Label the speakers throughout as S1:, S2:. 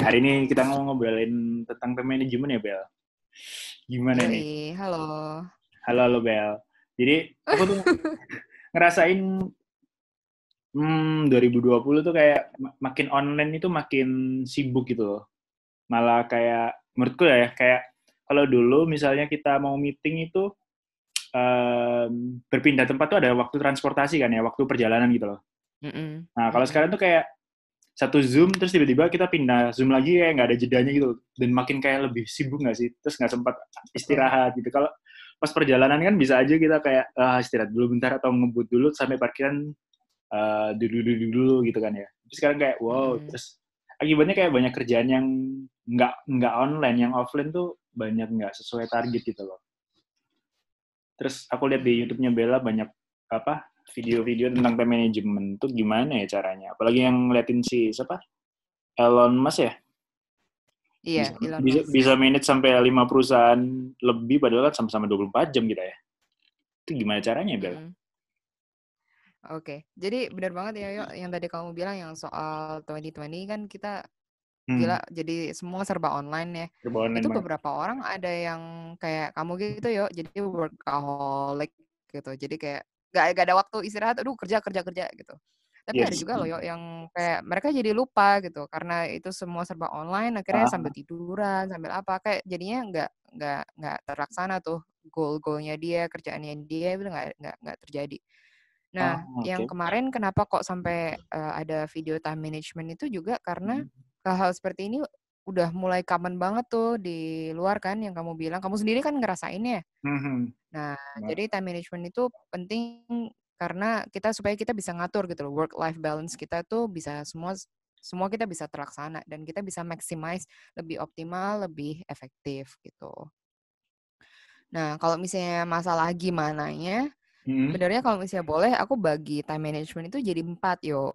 S1: hari ini kita mau ngobrolin tentang time management ya, Bel. Gimana
S2: Yoi,
S1: nih?
S2: halo.
S1: Halo, halo, Bel. Jadi, aku tuh ngerasain hmm, 2020 tuh kayak ma- makin online itu makin sibuk gitu loh. Malah kayak, menurutku ya, kayak kalau dulu misalnya kita mau meeting itu em, berpindah tempat tuh ada waktu transportasi kan ya, waktu perjalanan gitu loh.
S2: Mm-mm.
S1: Nah, kalau
S2: Mm-mm.
S1: sekarang tuh kayak satu Zoom, terus tiba-tiba kita pindah Zoom lagi kayak nggak ada jedanya gitu. Dan makin kayak lebih sibuk nggak sih? Terus nggak sempat istirahat gitu. Kalau pas perjalanan kan bisa aja kita kayak ah, istirahat dulu bentar atau ngebut dulu sampai parkiran eh, duduk duduk dulu gitu kan ya. Terus sekarang kayak wow,
S2: Mm-mm.
S1: terus akibatnya kayak banyak kerjaan yang nggak nggak online, yang offline tuh banyak nggak sesuai target gitu loh. Terus aku lihat di YouTube-nya Bella banyak apa video-video tentang time management tuh gimana ya caranya? Apalagi yang ngeliatin si siapa? Elon Musk ya?
S2: Iya,
S1: bisa,
S2: Elon
S1: bisa,
S2: Musk.
S1: bisa manage sampai lima perusahaan lebih padahal kan sama-sama 24 jam kita ya. Itu gimana caranya, Bel?
S2: Mm-mm. Oke, jadi benar banget ya, Yo, yang tadi kamu bilang yang soal 2020 kan kita
S1: Hmm,
S2: gila jadi semua serba online ya.
S1: serba online
S2: Itu
S1: banget.
S2: beberapa orang ada yang kayak kamu gitu yo, jadi workaholic gitu. Jadi kayak gak, gak ada waktu istirahat, aduh kerja kerja kerja gitu. Tapi ada
S1: Yes.
S2: juga loh yo yang kayak mereka jadi lupa gitu karena itu semua serba online akhirnya
S1: Ah,
S2: sambil tiduran sambil apa kayak jadinya nggak nggak nggak terlaksana tuh goal-goalnya dia kerjaannya dia itu nggak nggak nggak terjadi.
S1: ah,
S2: Nah, yang kemarin kenapa kok sampai eh, ada video time management itu juga karena
S1: Hmm,
S2: hal-hal seperti ini udah mulai common banget tuh di luar kan yang kamu bilang. Kamu sendiri kan ngerasainnya.
S1: hmm,
S2: Nah, jadi time management itu penting karena kita supaya kita bisa ngatur gitu loh work life balance kita tuh bisa semua semua kita bisa terlaksana dan kita bisa maximize lebih optimal, lebih efektif gitu. Nah, kalau misalnya masalah gimananya,
S1: hmm,
S2: sebenarnya kalau misalnya boleh aku bagi time management itu jadi empat yo.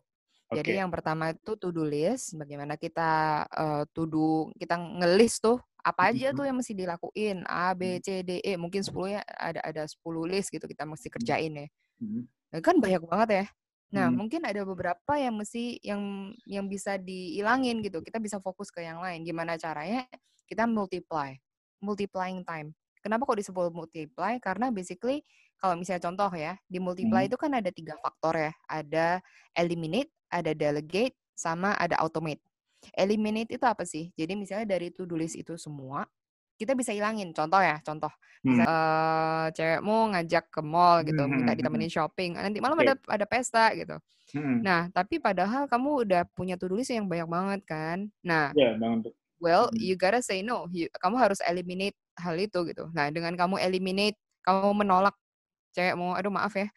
S2: Jadi
S1: Oke.
S2: yang pertama itu to do list, bagaimana kita eh, to do, kita ngelis tuh apa aja tuh yang mesti dilakuin A B C D E mungkin 10 ya ada ada 10 list gitu kita mesti kerjain ya. Nah, kan banyak banget ya. Nah,
S1: hmm.
S2: mungkin ada beberapa yang mesti yang yang bisa dihilangin gitu. Kita bisa fokus ke yang lain. Gimana caranya? Kita multiply. Multiplying time. Kenapa kok disebut multiply? Karena basically kalau misalnya contoh ya, di multiply
S1: Hmm,
S2: itu kan ada tiga faktor ya. Ada eliminate, ada delegate, sama ada automate. Eliminate itu apa sih? Jadi misalnya dari to-do list itu semua, kita bisa hilangin. Contoh ya, contoh.
S1: hmm,
S2: eh, cewekmu ngajak ke mall gitu,
S1: hmm,
S2: minta
S1: hmm, hmm.
S2: ditemenin shopping. Nanti malam
S1: Oke.
S2: ada ada pesta gitu.
S1: Hmm.
S2: Nah, tapi padahal kamu udah punya to-do list yang banyak banget kan. Nah,
S1: Ya, banget
S2: well,
S1: Hmm.
S2: you gotta say no. You- kamu harus eliminate hal itu gitu. Nah, dengan kamu eliminate, kamu menolak cewekmu. Aduh, maaf ya.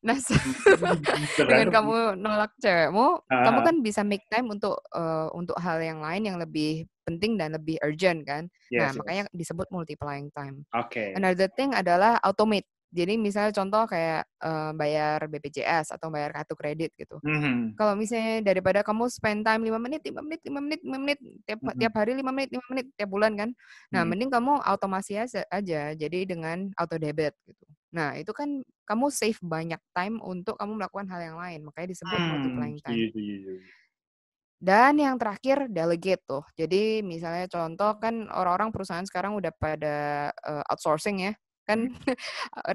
S2: Nah, se-
S1: Bisa
S2: dengan
S1: berantem.
S2: kamu nolak cewekmu, kamu
S1: Ah,
S2: kan bisa make time untuk eh, untuk hal yang lain yang lebih penting dan lebih urgent kan. Nah,
S1: yes,
S2: makanya
S1: yes.
S2: disebut multiplying time.
S1: Oke.
S2: Another thing adalah automate. Jadi misalnya contoh kayak eh, bayar BPJS atau bayar kartu kredit gitu.
S1: Hmm,
S2: Kalau misalnya daripada kamu spend time 5 menit, 5 menit, 5 menit, 5 menit tiap
S1: hmm,
S2: tiap hari 5 menit, 5 menit tiap bulan kan. Nah,
S1: hmm.
S2: mending kamu automasi aja, aja jadi dengan auto debit gitu. Nah, itu kan kamu save banyak time untuk kamu melakukan hal yang lain. Makanya disebut
S1: Hmm,
S2: multiplying time.
S1: setuju, setuju, setuju.
S2: Dan yang terakhir delegate tuh. Jadi misalnya contoh kan orang-orang perusahaan sekarang udah pada eh, outsourcing ya. Kan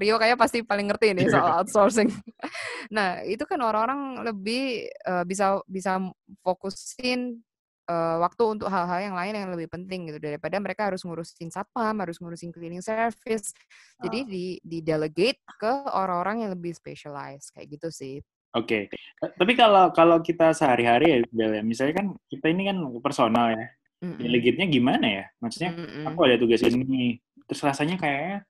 S2: Rio kayak pasti paling ngerti nih soal outsourcing. Nah, itu kan orang-orang lebih eh, bisa bisa fokusin eh, waktu untuk hal-hal yang lain yang lebih penting gitu daripada mereka harus ngurusin satpam, harus ngurusin cleaning service. Jadi
S1: Ah,
S2: di di delegate ke orang-orang yang lebih specialized kayak gitu sih.
S1: Oke. Tapi kalau kalau kita sehari-hari ya, Bel, ya, misalnya kan kita ini kan personal ya.
S2: Mm-mm.
S1: Delegate-nya gimana ya? Maksudnya
S2: Mm-mm.
S1: aku ada tugas ini, terus rasanya kayaknya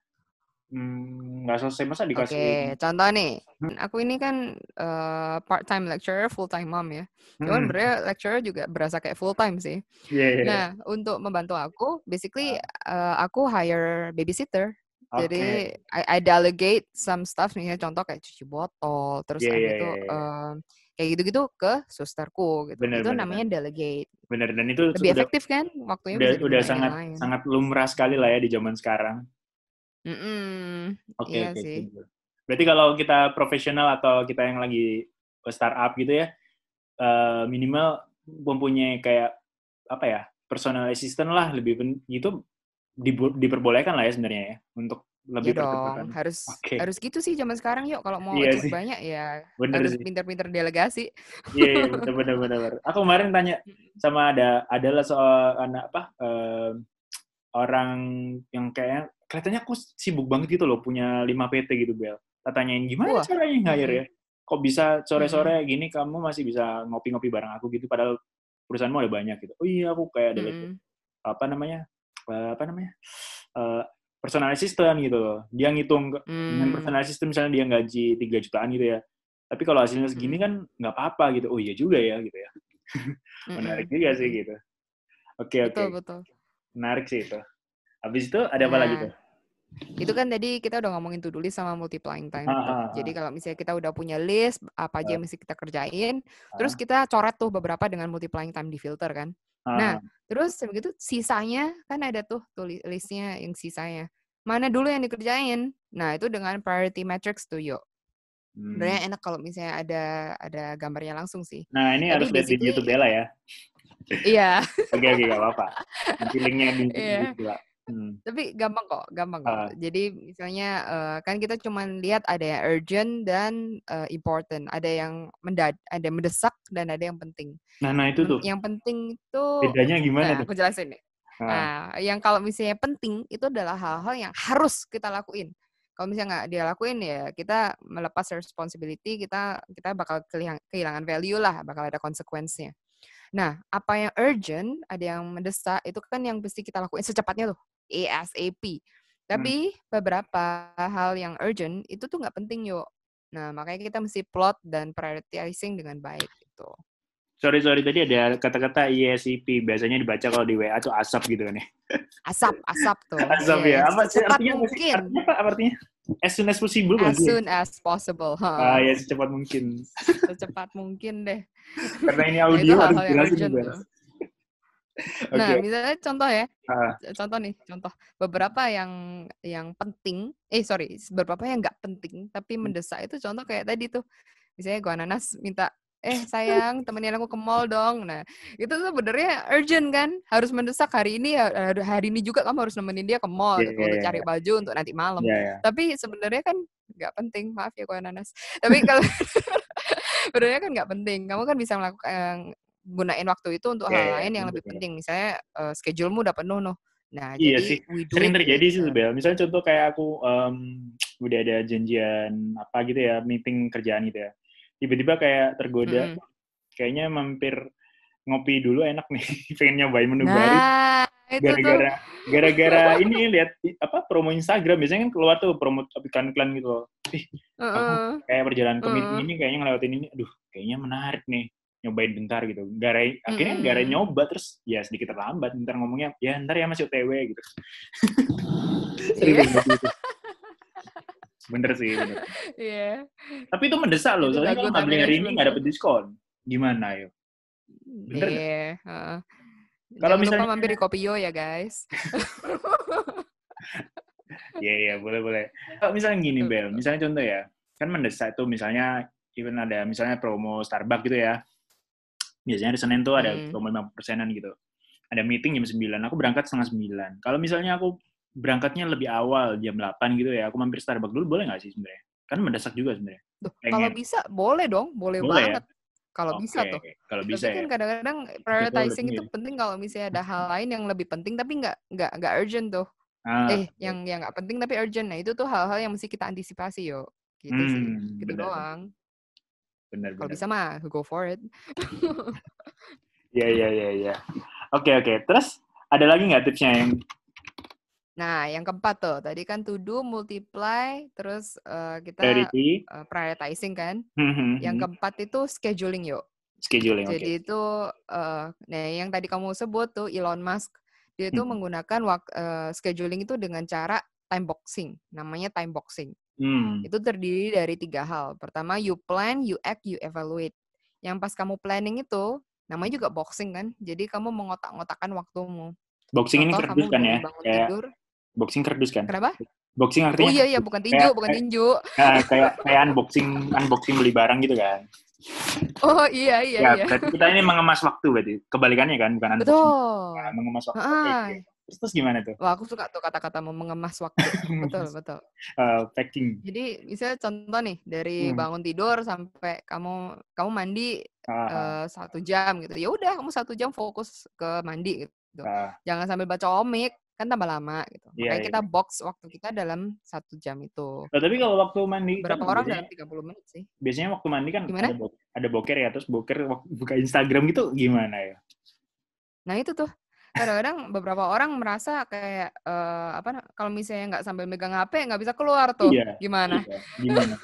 S1: hmm, nggak selesai masa dikasih.
S2: Oke, contoh nih,
S1: Hmm,
S2: aku ini kan eh, part-time lecturer, full-time mom ya. Cuman
S1: hmm,
S2: sebenarnya lecturer juga berasa kayak full-time sih.
S1: iya, iya, iya.
S2: Nah, untuk membantu aku, basically eh, aku hire babysitter.
S1: Oke.
S2: Jadi I, I delegate some stuff, misalnya contoh kayak cuci botol, terus ada
S1: iya,
S2: itu
S1: iya.
S2: em, kayak gitu-gitu ke susterku gitu.
S1: Benar,
S2: Itu
S1: benar,
S2: namanya delegate.
S1: benar. Dan itu
S2: Lebih
S1: udah
S2: efektif kan? Waktunya
S1: udah udah sangat
S2: lain.
S1: sangat lumrah sekali lah ya di zaman sekarang.
S2: Mm-mm,
S1: Oke,
S2: iya
S1: oke,
S2: sih.
S1: setuju. Berarti kalau kita profesional atau kita yang lagi startup gitu ya, eh, minimal mempunyai kayak apa ya personal assistant lah lebih pen, gitu dibu- diperbolehkan lah ya sebenarnya ya untuk lebih
S2: Iya
S1: percepatan.
S2: dong, harus
S1: Oke.
S2: harus gitu sih zaman sekarang yuk. Kalau mau
S1: Iya
S2: achieve
S1: sih.
S2: banyak ya
S1: Bener
S2: harus
S1: sih.
S2: pinter-pinter delegasi.
S1: Iya, iya benar benar benar. benar. Aku kemarin tanya sama ada adalah soal anak apa eh, orang yang kayaknya kelihatannya aku sibuk banget gitu loh punya 5 PT gitu Bel. Tanyain gimana
S2: Wah.
S1: caranya hire ya? Kok bisa sore-sore
S2: Mm-mm.
S1: gini kamu masih bisa ngopi-ngopi bareng aku gitu padahal perusahaanmu ada banyak gitu. Oh iya aku kayak ada
S2: Mm-mm.
S1: apa namanya? eh, apa namanya? Eh, personal assistant gitu loh. Dia ngitung ke- dengan
S2: Hmm.
S1: personal assistant misalnya dia gaji 3 jutaan gitu ya. Tapi kalau hasilnya segini
S2: Mm-mm.
S1: kan nggak apa-apa gitu. Oh iya juga ya gitu ya. Menarik juga sih gitu. Oke oke.
S2: Betul betul.
S1: Menarik sih itu. Habis itu ada apa lagi
S2: Nah,
S1: tuh?
S2: Itu kan tadi kita udah ngomongin to-do list sama multiplying time.
S1: Ah,
S2: tuh.
S1: ah,
S2: Jadi
S1: ah.
S2: kalau misalnya kita udah punya list apa
S1: Ah.
S2: aja yang mesti kita kerjain, terus
S1: Ah,
S2: kita coret tuh beberapa dengan multiplying time di filter kan.
S1: ah,
S2: Nah, terus begitu sisanya kan ada tuh tulis listnya yang sisanya. Mana dulu yang dikerjain? Nah, itu dengan priority matrix tuh, yuk.
S1: hmm.
S2: Sebenarnya enak kalau misalnya ada ada gambarnya langsung sih.
S1: Nah ini
S2: Tapi
S1: harus lihat di YouTube Bella ya.
S2: Iya,
S1: Oke oke gak apa-apa. Nanti linknya di di
S2: Iya.
S1: Hmm.
S2: tapi gampang kok, gampang kok.
S1: Ah.
S2: Jadi misalnya eh, kan kita cuman lihat ada yang urgent dan eh, important, ada yang mendad, ada yang mendesak dan ada yang penting.
S1: Nah nah itu tuh
S2: Yang penting itu
S1: bedanya gimana
S2: Nah,
S1: tuh?
S2: aku jelasin nih.
S1: Ah,
S2: Nah, yang kalau misalnya penting itu adalah hal-hal yang harus kita lakuin. Kalau misalnya nggak dia lakuin ya kita melepas responsibility, kita kita bakal kehilang- kehilangan value lah, bakal ada konsekuensinya. Nah, apa yang urgent, ada yang mendesak, itu kan yang mesti kita lakuin secepatnya tuh, ASAP. Tapi beberapa hal yang urgent itu tuh nggak penting yuk. Nah, makanya kita mesti plot dan prioritizing dengan baik gitu.
S1: sorry sorry tadi ada kata-kata ISIP biasanya dibaca kalau di WA tuh asap gitu kan ya.
S2: Asap, asap tuh.
S1: Asap ya.
S2: Yes,
S1: Apa sih artinya?
S2: mungkin.
S1: Artinya apa? Artinya? As soon as possible
S2: As
S1: sih?
S2: soon as possible. ha.
S1: Ah ya secepat mungkin.
S2: Secepat mungkin deh.
S1: Karena ini
S2: Nah, itu
S1: audio harus jelasin
S2: urgent
S1: juga. Oke.
S2: Nah, misalnya contoh ya.
S1: Ah.
S2: Contoh nih, contoh. Beberapa yang yang penting, eh sorry, beberapa yang nggak penting tapi
S1: Hmm.
S2: mendesak itu contoh kayak tadi tuh. Misalnya gua nanas minta, eh sayang temenin aku ke mall dong. Nah, itu tuh sebenarnya urgent kan, harus mendesak hari ini hari ini juga kamu harus nemenin dia ke mall
S1: Iya,
S2: gitu,
S1: iya,
S2: untuk
S1: iya.
S2: cari baju untuk nanti malam.
S1: Iya ya.
S2: Tapi sebenarnya kan nggak penting, maaf ya gua nanas. Tapi kalau sebenarnya kan nggak penting. Kamu kan bisa melakukan gunain waktu itu untuk
S1: Iya,
S2: hal
S1: iya,
S2: lain yang
S1: bener,
S2: lebih penting. Misalnya eh, schedule-mu udah penuh noh. Nah,
S1: Iya
S2: jadi
S1: sih, Sering terjadi sih
S2: gitu.
S1: Bel. Misalnya contoh kayak aku em, udah ada janjian apa gitu ya, meeting kerjaan gitu ya. Tiba-tiba kayak tergoda,
S2: Mm-mm.
S1: kayaknya mampir ngopi dulu enak nih, pengen nyobain menu baru.
S2: Nah, tuh.
S1: Gara-gara gara-gara ini lihat apa promo Instagram biasanya kan keluar tuh promo iklan-iklan gitu loh. Ih,
S2: Heeh.
S1: kayak perjalanan ke meeting
S2: Heeh.
S1: ini kayaknya ngelewatin ini, aduh, kayaknya menarik nih. Nyobain bentar gitu. Garai akhirnya
S2: Mm-mm.
S1: garai nyoba terus ya sedikit terlambat, bentar ngomongnya ya ntar ya masih OTW gitu. Sering
S2: Iya.
S1: gitu. Bener sih, bener.
S2: Iya.
S1: Tapi itu mendesak loh, soalnya kalau nggak beli hari ini nggak
S2: tuh.
S1: dapet diskon. Gimana yuk? Bener nggak?
S2: Iya, heeh.
S1: Kalau misalnya-
S2: lupa mampir di Kopio ya, guys.
S1: Iya, iya, boleh, boleh. Kalau misalnya gini, Bel, misalnya contoh ya, kan mendesak itu misalnya, even ada misalnya promo Starbucks gitu ya, biasanya hari Senin tuh ada
S2: Hmm.
S1: promo 50 persenan gitu. Ada meeting jam 9, aku berangkat setengah 9. Kalau misalnya aku berangkatnya lebih awal, jam 8 gitu ya, aku mampir Starbucks dulu, boleh nggak sih sebenarnya? Kan mendesak juga sebenarnya.
S2: Kalau bisa boleh dong, boleh,
S1: Boleh ya?
S2: banget. Kalau bisa
S1: Oke,
S2: tuh.
S1: Kalau bisa
S2: tapi kan
S1: ya.
S2: kadang-kadang prioritizing itu
S1: ya.
S2: penting kalau misalnya ada hal lain yang lebih penting tapi nggak nggak nggak urgent tuh.
S1: Ah,
S2: eh, yang yang nggak penting tapi urgent. Nah, itu tuh hal-hal yang mesti kita antisipasi yo. Gitu sih.
S1: Hmm,
S2: Gitu
S1: benar,
S2: doang.
S1: Benar,
S2: Kalau bisa mah go for it.
S1: Iya, iya, iya, iya. Oke, oke. Terus ada lagi nggak tipsnya yang
S2: Nah, yang keempat tuh, tadi kan to do, multiply, terus eh, kita
S1: priority?
S2: eh, prioritizing kan.
S1: Hmm, hmm,
S2: Yang
S1: hmm.
S2: keempat itu scheduling yuk.
S1: Scheduling.
S2: Jadi itu, eh, nah yang tadi kamu sebut tuh Elon Musk, dia itu
S1: Hmm.
S2: menggunakan wak- eh, scheduling itu dengan cara time boxing, namanya time boxing.
S1: Hmm.
S2: Itu terdiri dari tiga hal. Pertama, you plan, you act, you evaluate. Yang pas kamu planning itu, namanya juga boxing kan. Jadi kamu mengotak-ngotakkan waktumu.
S1: Boxing ini
S2: Contoh
S1: kerdus
S2: kamu
S1: kan ya? Kayak
S2: tidur.
S1: boxing kerdus kan?
S2: Kenapa?
S1: Boxing
S2: Oh
S1: artinya
S2: iya iya, bukan tinju,
S1: kayak-
S2: bukan
S1: kayak-
S2: tinju.
S1: Nah, kayak kayak unboxing unboxing beli barang gitu kan.
S2: Oh iya iya
S1: ya,
S2: iya.
S1: berarti kita ini mengemas waktu berarti. Kebalikannya kan, bukan unboxing.
S2: Betul.
S1: Nah, mengemas waktu. Oke,
S2: Heeh.
S1: Terus, gimana tuh?
S2: Wah, aku suka tuh kata-kata mau mengemas waktu. betul, betul.
S1: Uh, packing.
S2: Jadi misalnya contoh nih dari
S1: Hmm.
S2: bangun tidur sampai kamu kamu mandi eh, satu jam gitu. Ya udah kamu satu jam fokus ke mandi gitu.
S1: ah,
S2: Jangan sambil baca komik kan tambah lama gitu.
S1: Iya,
S2: Makanya
S1: iya.
S2: kita box waktu kita dalam satu jam itu.
S1: Nah, tapi kalau waktu mandi kan
S2: Berapa orang
S1: biasanya,
S2: dalam 30 menit sih?
S1: biasanya waktu mandi kan
S2: Gimana?
S1: ada, bo- ada boker ya, terus boker buka Instagram gitu gimana ya?
S2: Nah itu tuh kadang-kadang beberapa orang merasa kayak eh, apa kalau misalnya nggak sambil megang HP nggak bisa keluar tuh.
S1: Iya.
S2: Gimana?
S1: Iya, Gimana?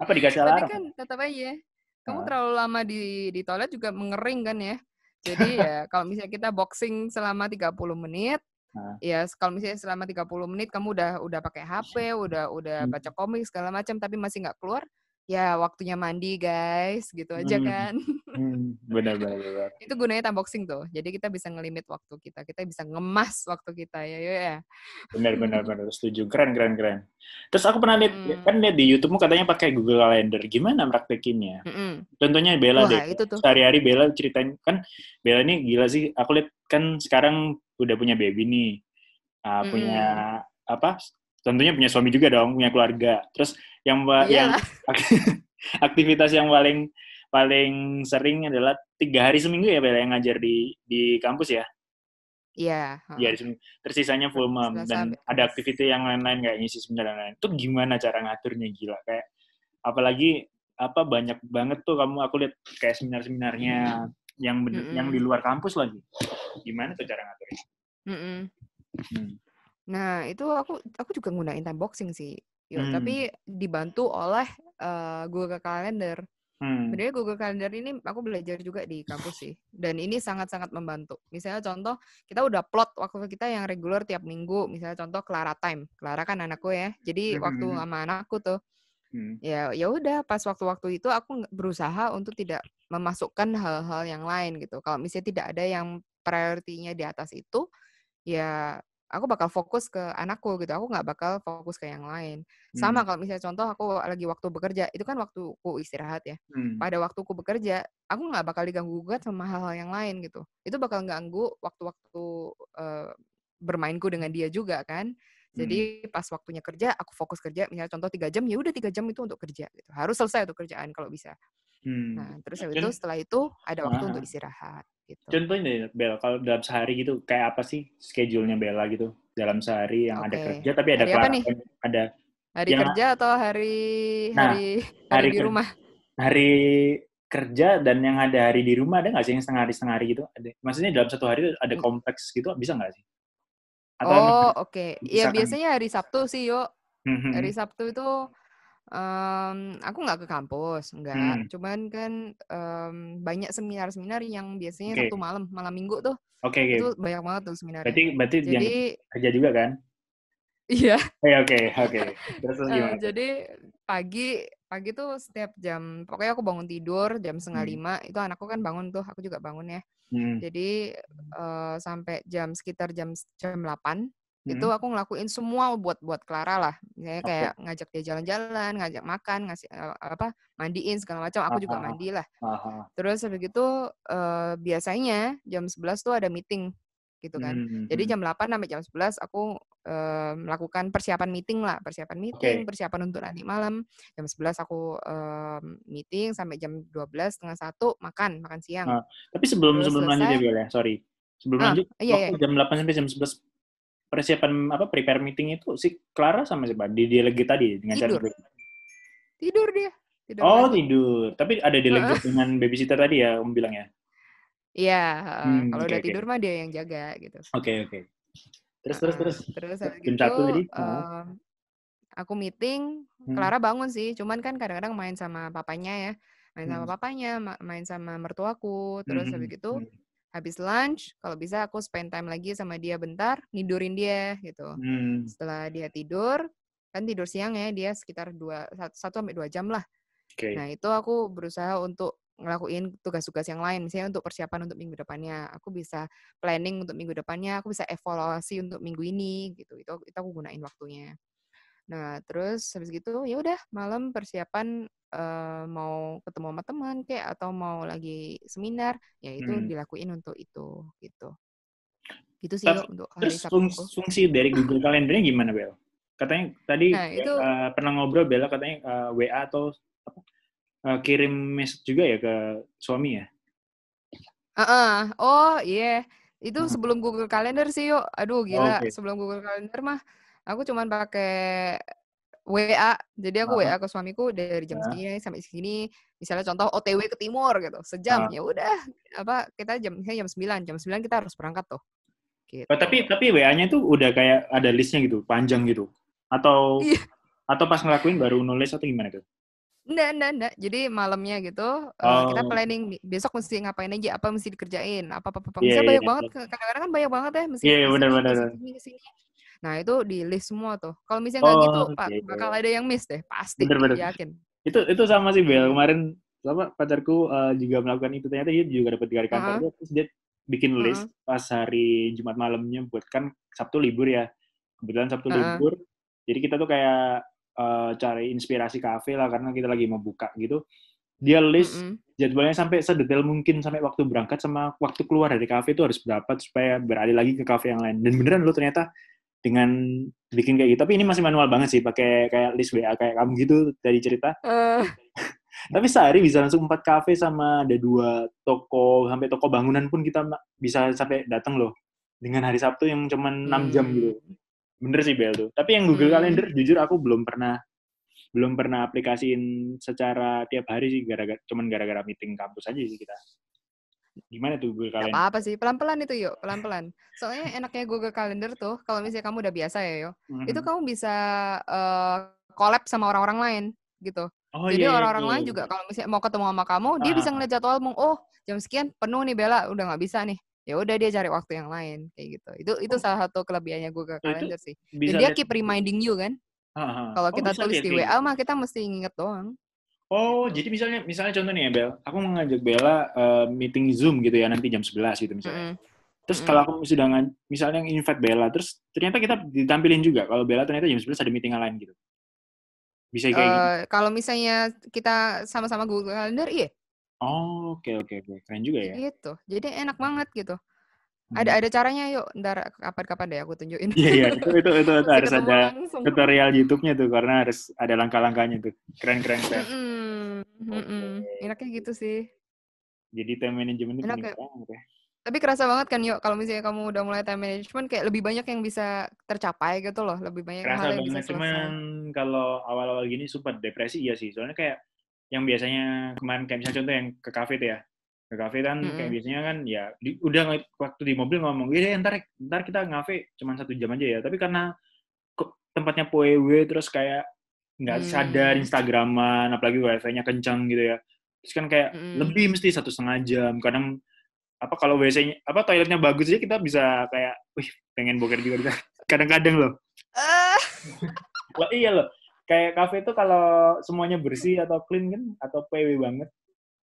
S1: Apa dikasih
S2: Tapi
S1: alarm?
S2: kan tetap aja kamu terlalu lama di di toilet juga mengering kan ya. Jadi ya kalau misalnya kita boxing selama 30 menit
S1: Ah.
S2: ya kalau misalnya selama 30 menit kamu udah udah pakai HP, udah udah
S1: Hmm.
S2: baca komik segala macam tapi masih nggak keluar, ya waktunya mandi guys, gitu aja
S1: Hmm.
S2: kan.
S1: Hmm, benar benar benar.
S2: Itu gunanya time boxing tuh. Jadi kita bisa ngelimit waktu kita, kita bisa ngemas waktu kita ya, ya. ya.
S1: Benar benar benar setuju. Keren keren keren. Terus aku pernah lihat
S2: Hmm.
S1: kan lihat di YouTube-mu katanya pakai Google Calendar. Gimana praktekinnya?
S2: Mm-mm.
S1: Contohnya Bella
S2: Wah,
S1: deh.
S2: itu tuh.
S1: Sehari-hari Bella ceritain kan Bella ini gila sih. Aku lihat kan sekarang udah punya baby nih.
S2: Mm-mm.
S1: punya apa? Tentunya punya suami juga dong, punya keluarga. Terus yang wa- yang aktivitas yang paling paling sering adalah tiga hari seminggu ya Bella yang ngajar di di kampus ya.
S2: Iya.
S1: Iya hari seminggu. Terus sisanya full mom dan ada aktiviti yang lain-lain kayak ngisi seminar dan lain-lain. Itu gimana cara ngaturnya gila kayak apalagi apa banyak banget tuh kamu aku lihat kayak seminar-seminarnya yang bener-
S2: Mm-mm.
S1: yang di luar kampus lagi. Gimana tuh cara ngaturnya?
S2: Mm-mm.
S1: Hmm.
S2: Nah, itu aku aku juga nggunain time boxing sih. Yo,
S1: Hmm.
S2: tapi dibantu oleh eh, Google Calendar.
S1: Hmm.
S2: Sebenarnya Google Calendar ini aku belajar juga di kampus sih. Dan ini sangat-sangat membantu. Misalnya contoh, kita udah plot waktu kita yang reguler tiap minggu. Misalnya contoh Clara Time. Clara kan anakku ya. Jadi waktu
S1: Mhm.
S2: sama anakku tuh,
S1: Hmm.
S2: ya ya udah pas waktu-waktu itu aku berusaha untuk tidak memasukkan hal-hal yang lain gitu. Kalau misalnya tidak ada yang prioritinya di atas itu, ya aku bakal fokus ke anakku gitu. Aku nggak bakal fokus ke yang lain. Sama
S1: Hmm.
S2: kalau misalnya contoh aku lagi waktu bekerja, itu kan waktuku istirahat ya.
S1: Hmm.
S2: Pada waktuku bekerja, aku nggak bakal diganggu gugat sama hal-hal yang lain gitu. Itu bakal ganggu waktu-waktu eh, bermainku dengan dia juga kan.
S1: Hmm.
S2: Jadi pas waktunya kerja, aku fokus kerja. Misalnya contoh tiga jam, ya udah tiga jam itu untuk kerja. Gitu. Harus selesai untuk kerjaan kalau bisa.
S1: Hmm.
S2: Nah, terus habis itu setelah itu ada waktu untuk
S1: Ah.
S2: istirahat. Gitu.
S1: Contohnya Bel, kalau dalam sehari gitu, kayak apa sih schedule-nya Bella gitu? Dalam sehari yang ada
S2: Oke.
S1: kerja, tapi ada
S2: Hari apa nih?
S1: Ada
S2: Hari
S1: yang-
S2: kerja atau hari
S1: Nah,
S2: hari hari,
S1: hari
S2: di rumah?
S1: hari kerja dan yang ada hari di rumah, ada nggak sih yang setengah hari setengah hari gitu? Ada. Maksudnya dalam satu hari ada
S2: Hmm.
S1: kompleks gitu, bisa nggak sih? Atau
S2: Oh, oke. Ya
S1: dipisahkan?
S2: biasanya hari Sabtu sih, yuk.
S1: Hmm, hmm,
S2: Hari. Sabtu itu em, aku nggak ke kampus,
S1: Hmm.
S2: nggak. Cuman kan em, banyak seminar-seminar yang biasanya
S1: Oke.
S2: Sabtu malam, malam Minggu tuh.
S1: Oke, oke.
S2: Itu banyak banget tuh seminarnya.
S1: Berarti berarti yang
S2: Jadi
S1: kerja juga kan?
S2: iya,
S1: Oke, oke, oke.
S2: Eh, jadi pagi pagi tuh setiap jam pokoknya aku bangun tidur jam setengah
S1: Hmm.
S2: lima itu anakku kan bangun tuh aku juga bangun ya
S1: Hmm.
S2: jadi eh, sampai jam sekitar jam jam 8 itu
S1: Hmm.
S2: aku ngelakuin semua buat buat Clara lah misalnya kayak ngajak dia jalan-jalan ngajak makan ngasih eh, apa mandiin segala macam aku juga
S1: Ah, ah, ah.
S2: mandi lah
S1: Aha.
S2: terus habis itu eh, biasanya jam 11 tuh ada meeting gitu kan
S1: Hmm,
S2: jadi
S1: hmm.
S2: jam 8 sampai jam 11 aku eh, melakukan persiapan meeting lah persiapan meeting
S1: Oke.
S2: persiapan untuk nanti malam jam 11 aku em, meeting sampai jam 12 setengah satu makan makan siang
S1: Ah, Tapi sebelum
S2: terus
S1: sebelum lanjut ya
S2: selesai
S1: Bel ya, sorry. Sebelum
S2: ah
S1: lanjut,
S2: iya
S1: waktu
S2: iya
S1: jam 8 sampai jam 11 persiapan apa prepare meeting itu si Clara sama siapa? Di delegate tadi dengan cara
S2: tidur tidur dia tidur
S1: Oh,
S2: lagi
S1: tidur. Tapi ada delegate dengan babysitter tadi ya, Om bilang ya.
S2: Iya.
S1: Hmm,
S2: kalau
S1: oke
S2: udah
S1: oke.
S2: tidur mah dia yang jaga gitu.
S1: Oke, oke. Terus terus
S2: Heeh.
S1: terus
S2: Terus
S1: jam
S2: gitu
S1: satu tadi.
S2: Em, aku meeting,
S1: Hmm.
S2: Clara bangun sih, cuman kan kadang-kadang main sama papanya ya, main sama
S1: Hmm.
S2: papanya, ma- main sama mertuaku,
S1: Hmm,
S2: terus
S1: hmm,
S2: habis
S1: hmm.
S2: Habis lunch, kalau bisa aku spend time lagi sama dia bentar, nidurin dia gitu.
S1: Hmm.
S2: Setelah dia tidur, kan tidur siang ya, dia sekitar dua satu sampai dua jam lah.
S1: Oke.
S2: Nah, itu aku berusaha untuk ngelakuin tugas-tugas yang lain, misalnya untuk persiapan untuk minggu depannya. Aku bisa planning untuk minggu depannya, aku bisa evaluasi untuk minggu ini gitu. Itu itu aku gunain waktunya. Nah, terus habis gitu ya udah malam persiapan uh, mau ketemu sama teman kayak atau mau lagi seminar, ya itu hmm. dilakuin untuk itu gitu. Gitu sih
S1: Tapi, untuk hari terus Sabtu. fungsi dari Google Calendarnya gimana, Bel? Katanya tadi nah, itu, uh, pernah ngobrol Bella katanya uh, WA atau apa, uh, kirim message juga ya ke suami ya?
S2: Uh -uh. Oh iya, yeah. itu hmm. sebelum Google Calendar sih yuk. Aduh gila, okay. sebelum Google Calendar mah Aku cuman pakai WA. Jadi aku uh. WA ke suamiku dari jam uh. segini sampai segini. Misalnya contoh OTW ke timur gitu, sejam. Uh. Ya udah, apa kita jam jam 9, jam 9 kita harus berangkat tuh.
S1: Gitu. Oh, tapi tapi WA-nya itu udah kayak ada listnya gitu, panjang gitu. Atau iya. atau pas ngelakuin baru nulis atau gimana tuh?
S2: Enggak, enggak, enggak. Jadi malamnya gitu oh. uh, kita planning besok mesti ngapain aja, apa mesti dikerjain, apa apa apa. Bisa yeah, banyak yeah, banget. Kadang-kadang kan banyak banget ya mesti.
S1: Iya, yeah, benar benar.
S2: Nah, itu di list semua tuh. Kalau misalnya nggak oh, gitu, Pak, bakal ada yang miss deh, pasti.
S1: Bener, bener.
S2: Yakin.
S1: Itu itu sama sih Bel. Kemarin apa pacarku uh, juga melakukan itu ternyata dia juga dapat tiga hari kantor uh -huh. terus dia bikin list uh -huh. pas hari Jumat malamnya buat kan Sabtu libur ya. Kebetulan Sabtu uh -huh. libur. Jadi kita tuh kayak uh, cari inspirasi kafe lah karena kita lagi mau buka gitu. Dia list mm -hmm. jadwalnya sampai sedetail mungkin sampai waktu berangkat sama waktu keluar dari kafe itu harus berapa supaya beralih lagi ke kafe yang lain. Dan beneran lo ternyata dengan bikin kayak gitu. Tapi ini masih manual banget sih, pakai kayak list WA kayak kamu gitu dari cerita. Uh. Tapi sehari bisa langsung empat kafe sama ada dua toko, sampai toko bangunan pun kita bisa sampai datang loh. Dengan hari Sabtu yang cuma enam hmm. jam gitu. Bener sih Bel tuh. Tapi yang Google hmm. Calendar jujur aku belum pernah belum pernah aplikasiin secara tiap hari sih gara-gara cuman gara-gara meeting kampus aja sih kita. Gimana tuh Google Calendar?
S2: Gak apa-apa sih, pelan-pelan itu yuk, pelan-pelan. Soalnya enaknya Google Calendar tuh, kalau misalnya kamu udah biasa ya yuk, mm-hmm. itu kamu bisa uh, collab sama orang-orang lain gitu. Oh, Jadi iya, iya orang-orang iya, lain juga kalau misalnya mau ketemu sama kamu, dia bisa ah. ngeliat jadwalmu. Oh, jam sekian penuh nih Bella, udah nggak bisa nih. Ya udah dia cari waktu yang lain kayak gitu. Itu itu oh. salah satu kelebihannya Google Calendar sih. Dan dia keep reminding you kan. Kalau oh, kita tulis di WA mah kita mesti nginget doang.
S1: Oh, jadi misalnya misalnya contoh nih ya Bel, aku mengajak Bella uh, meeting Zoom gitu ya nanti jam 11 gitu misalnya. Mm -hmm. Terus mm -hmm. kalau aku sudah misalnya invite Bella, terus ternyata kita ditampilin juga kalau Bella ternyata jam 11 ada meeting lain gitu.
S2: Bisa kayak uh, gitu. Kalau misalnya kita sama-sama Google Calendar, iya.
S1: Oh, oke okay, oke okay, oke. Okay. Keren juga ya.
S2: Gitu. Jadi enak banget gitu. Ada hmm. ada caranya yuk, ntar kapan-kapan deh aku tunjukin.
S1: Iya iya itu itu, itu, itu harus ada langsung. tutorial YouTube-nya tuh karena harus ada langkah-langkahnya tuh. Keren keren keren. Mm
S2: -mm. Mm -mm. Enaknya gitu sih.
S1: Jadi time management itu Enak ya.
S2: Tapi kerasa banget kan yuk kalau misalnya kamu udah mulai time management kayak lebih banyak yang bisa tercapai gitu loh, lebih banyak
S1: kerasa hal yang banget, bisa selesai. Cuman kalau awal-awal gini super depresi iya sih, soalnya kayak yang biasanya kemarin kayak misalnya contoh yang ke kafe tuh ya, ke kafe kan mm-hmm. kayak biasanya kan ya di, udah waktu di mobil ngomong iya ntar ntar kita ngafe cuma satu jam aja ya tapi karena tempatnya POEW terus kayak nggak mm. sadar Instagraman apalagi wifi-nya kencang gitu ya terus kan kayak mm. lebih mesti satu setengah jam kadang apa kalau WC-nya apa toiletnya bagus aja kita bisa kayak wih pengen boker juga kadang-kadang loh uh. Wah, iya loh kayak kafe itu kalau semuanya bersih atau clean kan atau PW banget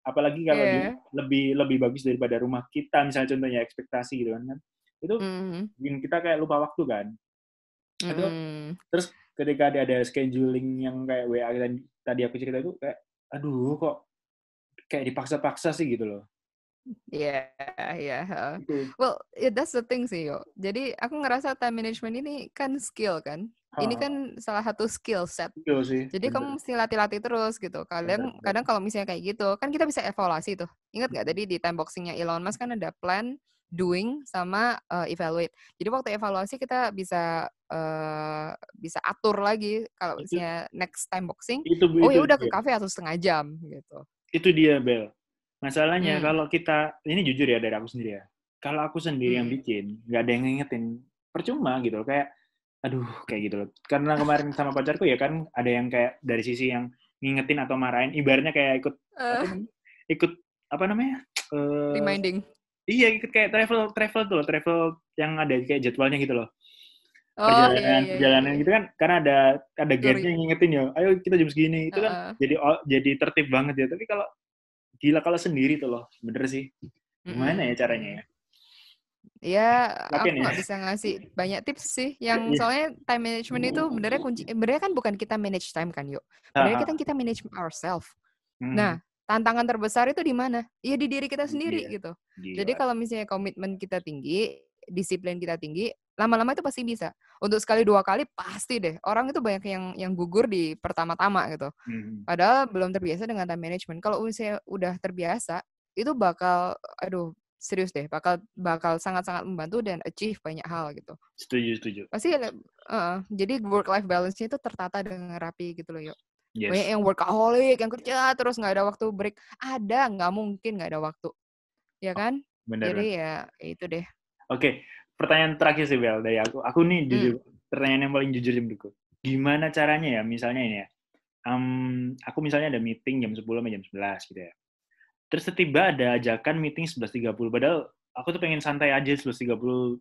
S1: apalagi kalau yeah. lebih lebih bagus daripada rumah kita misalnya contohnya ekspektasi gitu kan, itu mm. bikin kita kayak lupa waktu kan mm. itu terus ketika ada ada scheduling yang kayak WA dan tadi aku cerita itu kayak aduh kok kayak dipaksa-paksa sih gitu loh
S2: Iya, yeah, iya. Yeah. Well, yeah, that's the thing sih, yo. Jadi aku ngerasa time management ini kan skill kan. Ini kan salah satu skill set.
S1: Skill sih.
S2: Jadi bener. kamu mesti latih-latih terus gitu. Kadang bener, kadang kalau misalnya kayak gitu, kan kita bisa evaluasi tuh. Ingat nggak tadi di time boxingnya Elon Musk kan ada plan, doing, sama uh, evaluate. Jadi waktu evaluasi kita bisa uh, bisa atur lagi kalau misalnya next time boxing. Itu, oh ya udah ke kafe atau setengah jam gitu.
S1: Itu dia Bel. Masalahnya hmm. kalau kita ini jujur ya dari aku sendiri ya. Kalau aku sendiri hmm. yang bikin, nggak ada yang ngingetin, percuma gitu. Kayak aduh kayak gitu loh karena kemarin sama pacarku ya kan ada yang kayak dari sisi yang ngingetin atau marahin ibaratnya kayak ikut uh. apa, ikut apa namanya
S2: uh, reminding
S1: iya ikut kayak travel travel tuh loh travel yang ada kayak jadwalnya gitu loh oh, perjalanan iya, iya, perjalanan iya. gitu kan karena ada ada guide-nya yang ngingetin ya ayo kita jam segini itu uh. kan jadi oh, jadi tertib banget ya tapi kalau gila kalau sendiri tuh loh bener sih gimana mm -hmm. ya caranya ya
S2: Ya, aku
S1: Latihan ya?
S2: bisa ngasih banyak tips sih. Yang
S1: Iya.
S2: soalnya time management itu sebenarnya kunci. eh, Sebenarnya kan bukan kita manage time kan, yuk. Sebenarnya kita kita manage ourselves.
S1: Hmm,
S2: Nah, tantangan terbesar itu di mana? Ya di diri kita sendiri
S1: Iya.
S2: gitu.
S1: gila.
S2: Jadi kalau misalnya komitmen kita tinggi, disiplin kita tinggi, lama-lama itu pasti bisa. Untuk sekali dua kali pasti deh. Orang itu banyak yang yang gugur di pertama-tama gitu.
S1: Hmm,
S2: Padahal belum terbiasa dengan time management. Kalau misalnya udah terbiasa, itu bakal, aduh, serius deh, bakal bakal sangat-sangat membantu dan achieve banyak hal gitu.
S1: setuju setuju.
S2: Pasti, heeh, jadi work life balance-nya itu tertata dengan rapi gitu loh, yuk. Banyak
S1: Yes.
S2: yang workaholic, yang kerja terus nggak ada waktu break. Ada, nggak mungkin nggak ada waktu, ya kan?
S1: Benar.
S2: Jadi ya itu deh.
S1: Oke, pertanyaan terakhir sih Bel dari aku. Aku nih
S2: Hmm.
S1: jujur, pertanyaan yang paling jujur sih menurutku. Gimana caranya ya, misalnya ini ya, em, aku misalnya ada meeting jam 10 sampai jam 11 gitu ya. Terus tiba ada ajakan meeting 11.30, padahal aku tuh pengen santai aja 11.30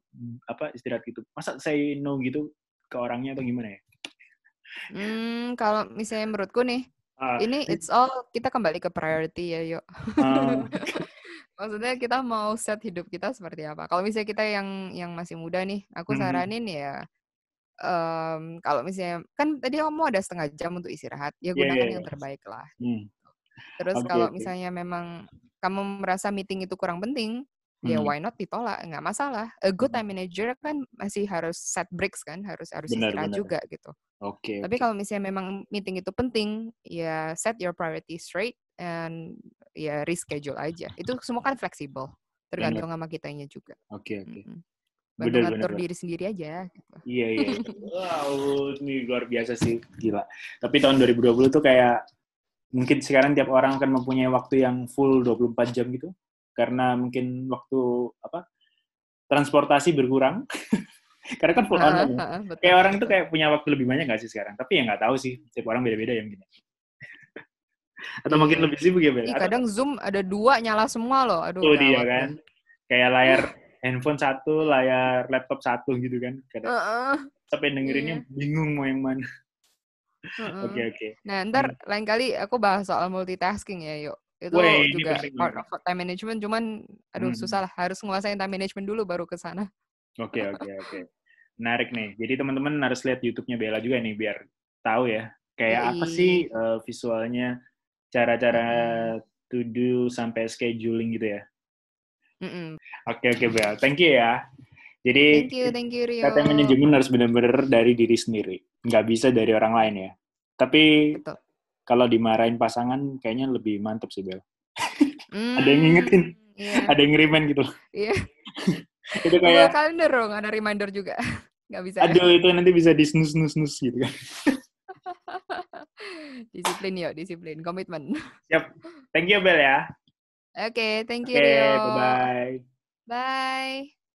S1: apa istirahat gitu. Masa say no gitu ke orangnya atau gimana ya?
S2: Hmm, kalau misalnya menurutku nih,
S1: Ah,
S2: ini it's all kita kembali ke priority ya, yuk.
S1: ah,
S2: Maksudnya kita mau set hidup kita seperti apa? Kalau misalnya kita yang yang masih muda nih, aku
S1: Mhm.
S2: saranin ya, em, kalau misalnya kan tadi kamu ada setengah jam untuk istirahat, ya
S1: Iya,
S2: gunakan
S1: iya,
S2: yang
S1: iya.
S2: terbaik lah.
S1: hmm,
S2: Terus
S1: Oke,
S2: kalau
S1: oke.
S2: misalnya memang kamu merasa meeting itu kurang penting, ya
S1: hmm,
S2: why not ditolak, nggak masalah. A good
S1: hmm.
S2: time manager kan masih harus set breaks kan, harus harus
S1: Benar,
S2: istirahat
S1: benar.
S2: juga gitu.
S1: Oke,
S2: Tapi
S1: oke.
S2: kalau misalnya memang meeting itu penting, ya set your priority straight and ya reschedule aja. Itu semua kan fleksibel, tergantung sama kitanya juga.
S1: Oke, oke.
S2: Mm-mm. Bantu
S1: Benar, benar,
S2: ngatur diri sendiri aja. Gitu.
S1: Iya, iya. Wow, ini luar biasa sih, gila. Tapi tahun 2020 tuh kayak mungkin sekarang tiap orang akan mempunyai waktu yang full 24 jam gitu. Karena mungkin waktu apa? Transportasi berkurang. Karena kan full online. ya.
S2: betul,
S1: Kayak orang
S2: betul.
S1: kayak punya waktu lebih banyak nggak sih sekarang? Tapi ya nggak tahu sih, tiap orang beda-beda ya mungkin. Atau mungkin
S2: Iya.
S1: lebih sibuk ya, Bel?
S2: Ih,
S1: Atau
S2: kadang Zoom ada dua nyala semua loh. Aduh,
S1: oh dia kan? Kayak layar handphone satu, layar laptop satu gitu kan. Kadang
S2: Heeh,
S1: sampai dengerinnya bingung mau yang mana. Oke, oke.
S2: Nah, ntar lain kali aku bahas soal multitasking ya, yuk. Itu
S1: ini
S2: juga part of time management, cuman aduh
S1: Hmm.
S2: susah lah. Harus nguasain time management dulu baru ke sana.
S1: Oke, oke, oke. Menarik nih. Jadi teman-teman harus lihat YouTube-nya Bella juga nih biar tahu ya. Kayak apa
S2: Yoi.
S1: sih eh, visualnya, cara-cara
S2: Mm-mm.
S1: to do sampai scheduling gitu ya. Oke, oke Bel. Thank you ya. Jadi
S2: Thank you, thank you Rio.
S1: kata manajemen harus benar-benar dari diri sendiri. Nggak bisa dari orang lain ya. Tapi
S2: Betul.
S1: kalau dimarahin pasangan kayaknya lebih mantep sih Bel.
S2: Hmm,
S1: Ada yang ngingetin.
S2: Iya,
S1: Ada yang ngirimin gitu.
S2: iya.
S1: Itu
S2: Google
S1: kayak,
S2: Calendar dong, ada reminder juga. Nggak bisa ya?
S1: aduh itu nanti bisa di snus-snus gitu kan.
S2: disiplin yuk, disiplin. Komitmen.
S1: Siap. Thank you Bel ya.
S2: Oke, thank
S1: Oke,
S2: you Rio.
S1: bye-bye.
S2: Bye.